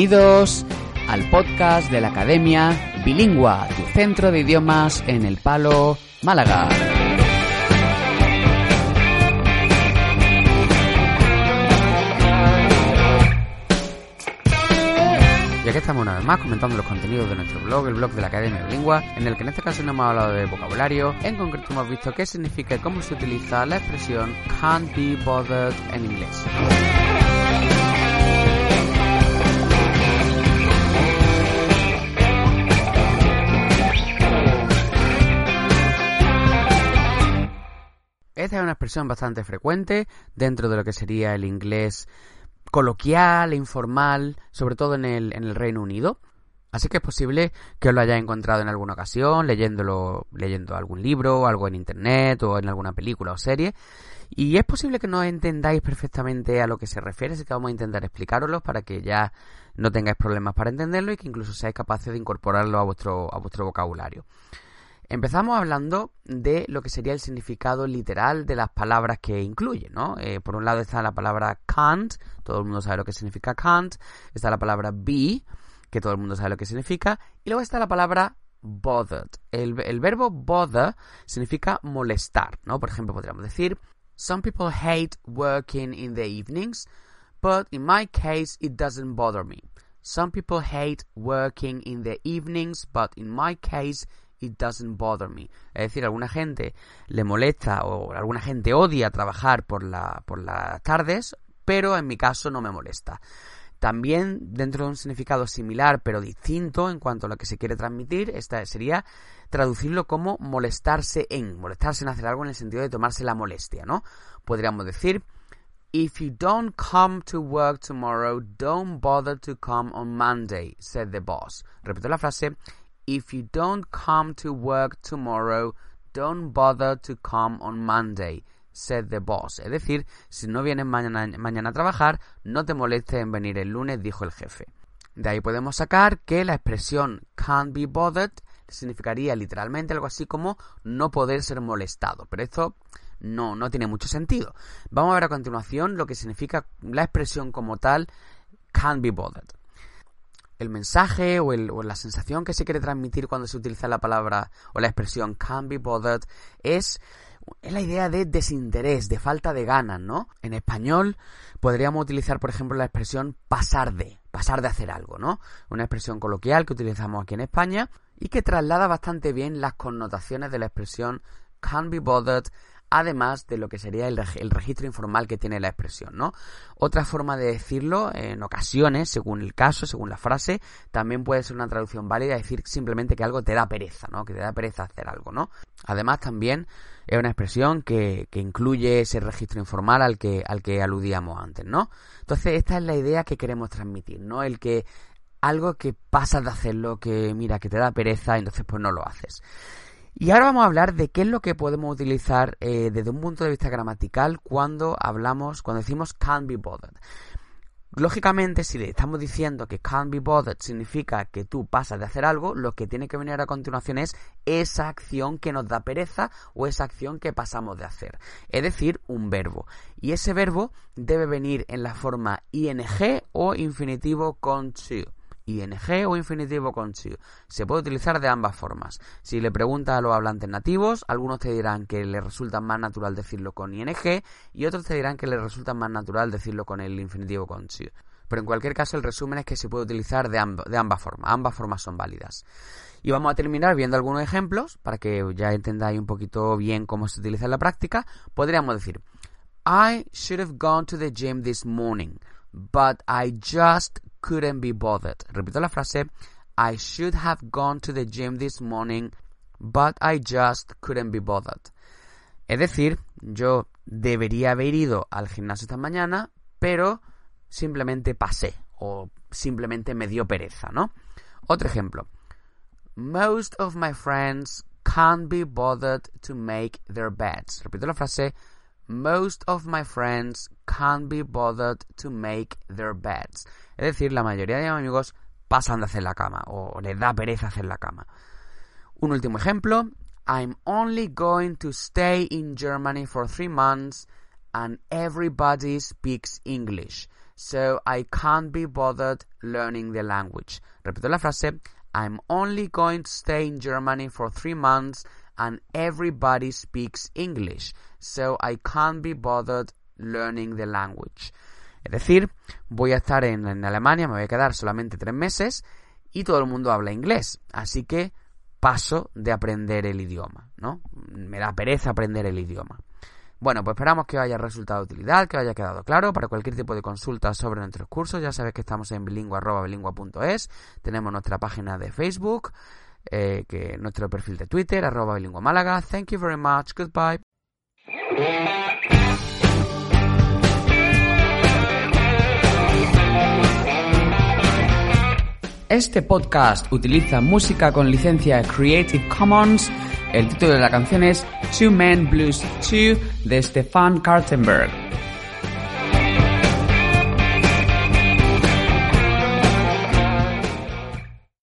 Bienvenidos al podcast de la Academia Bilingua, tu centro de idiomas en el Palo, Málaga. Y aquí estamos una vez más comentando los contenidos de nuestro blog, el blog de la Academia Bilingua, en el que en este caso no hemos hablado de vocabulario, en concreto hemos visto qué significa y cómo se utiliza la expresión can't be bothered en inglés. Esta es una expresión bastante frecuente dentro de lo que sería el inglés coloquial e informal, sobre todo en el, Reino Unido. Así que es posible que lo hayáis encontrado en alguna ocasión, leyéndolo, leyendo algún libro, algo en internet o en alguna película o serie. Y es posible que no entendáis perfectamente a lo que se refiere, así que vamos a intentar explicaroslo para que ya no tengáis problemas para entenderlo y que incluso seáis capaces de incorporarlo a vuestro, a vuestro vocabulario. Empezamos hablando de lo que sería el significado literal de las palabras que incluye, ¿no? Eh, por un lado está la palabra can't, todo el mundo sabe lo que significa can't, está la palabra be, que todo el mundo sabe lo que significa, y luego está la palabra bothered. El, el verbo bother significa molestar, ¿no? Por ejemplo, podríamos decir, some people hate working in the evenings, but in my case it doesn't bother me. Some people hate working in the evenings, but in my case it doesn't bother me. Es decir, alguna gente le molesta o alguna gente odia trabajar por, la, por las tardes, pero en mi caso no me molesta. También dentro de un significado similar pero distinto en cuanto a lo que se quiere transmitir, esta sería traducirlo como molestarse en, molestarse en hacer algo en el sentido de tomarse la molestia, ¿no? Podríamos decir If you don't come to work tomorrow, don't bother to come on Monday, said the boss. Repito la frase. If you don't come to work tomorrow, don't bother to come on Monday, said the boss. Es decir, si no vienes mañana, mañana a trabajar, no te molestes en venir el lunes, dijo el jefe. De ahí podemos sacar que la expresión can't be bothered significaría literalmente algo así como no poder ser molestado. Pero esto no, no tiene mucho sentido. Vamos a ver a continuación lo que significa la expresión como tal can't be bothered el mensaje o, el, o, la sensación que se quiere transmitir cuando se utiliza la palabra o la expresión can't be bothered es, es la idea de desinterés, de falta de ganas, ¿no? En español podríamos utilizar, por ejemplo, la expresión pasar de, pasar de hacer algo, ¿no? Una expresión coloquial que utilizamos aquí en España y que traslada bastante bien las connotaciones de la expresión can't be bothered además de lo que sería el, el, registro informal que tiene la expresión, ¿no? Otra forma de decirlo, en ocasiones, según el caso, según la frase, también puede ser una traducción válida, decir simplemente que algo te da pereza, ¿no? Que te da pereza hacer algo, ¿no? Además, también es una expresión que, que incluye ese registro informal al que, al que aludíamos antes, ¿no? Entonces, esta es la idea que queremos transmitir, ¿no? El que algo que pasas de hacerlo, que mira, que te da pereza, entonces pues no lo haces. Y ahora vamos a hablar de qué es lo que podemos utilizar eh, desde un punto de vista gramatical cuando hablamos, cuando decimos can't be bothered. Lógicamente, si le estamos diciendo que can't be bothered significa que tú pasas de hacer algo, lo que tiene que venir a continuación es esa acción que nos da pereza o esa acción que pasamos de hacer. Es decir, un verbo. Y ese verbo debe venir en la forma ing o infinitivo con to ing o infinitivo con. Se puede utilizar de ambas formas. Si le preguntas a los hablantes nativos, algunos te dirán que les resulta más natural decirlo con ing y otros te dirán que les resulta más natural decirlo con el infinitivo con. Pero en cualquier caso el resumen es que se puede utilizar de, de ambas formas. Ambas formas son válidas. Y vamos a terminar viendo algunos ejemplos para que ya entendáis un poquito bien cómo se utiliza en la práctica. Podríamos decir, I should have gone to the gym this morning, but I just couldn't be bothered. Repito la frase. I should have gone to the gym this morning, but I just couldn't be bothered. Es decir, yo debería haber ido al gimnasio esta mañana, pero simplemente pasé o simplemente me dio pereza, ¿no? Otro ejemplo. Most of my friends can't be bothered to make their beds. Repito la frase. Most of my friends can't be bothered to make their beds. Es decir, la mayoría de mis amigos pasan de hacer la cama o les da pereza hacer la cama. Un último ejemplo. I'm only going to stay in Germany for three months and everybody speaks English. so I can't be bothered learning the language. Repito la frase, I'm only going to stay in Germany for three months and everybody speaks English, so I can't be bothered learning the language. Es decir, voy a estar en, en, Alemania, me voy a quedar solamente tres meses y todo el mundo habla inglés, así que paso de aprender el idioma, ¿no? Me da pereza aprender el idioma. Bueno, pues esperamos que os haya resultado de utilidad, que os haya quedado claro. Para cualquier tipo de consulta sobre nuestros cursos, ya sabéis que estamos en bilingua.bilingua.es. Tenemos nuestra página de Facebook, eh, que nuestro perfil de Twitter, arroba bilingua Málaga. Thank you very much. Goodbye. Este podcast utiliza música con licencia Creative Commons. El título de la canción es Two Men Blues 2 de Stefan Kartenberg.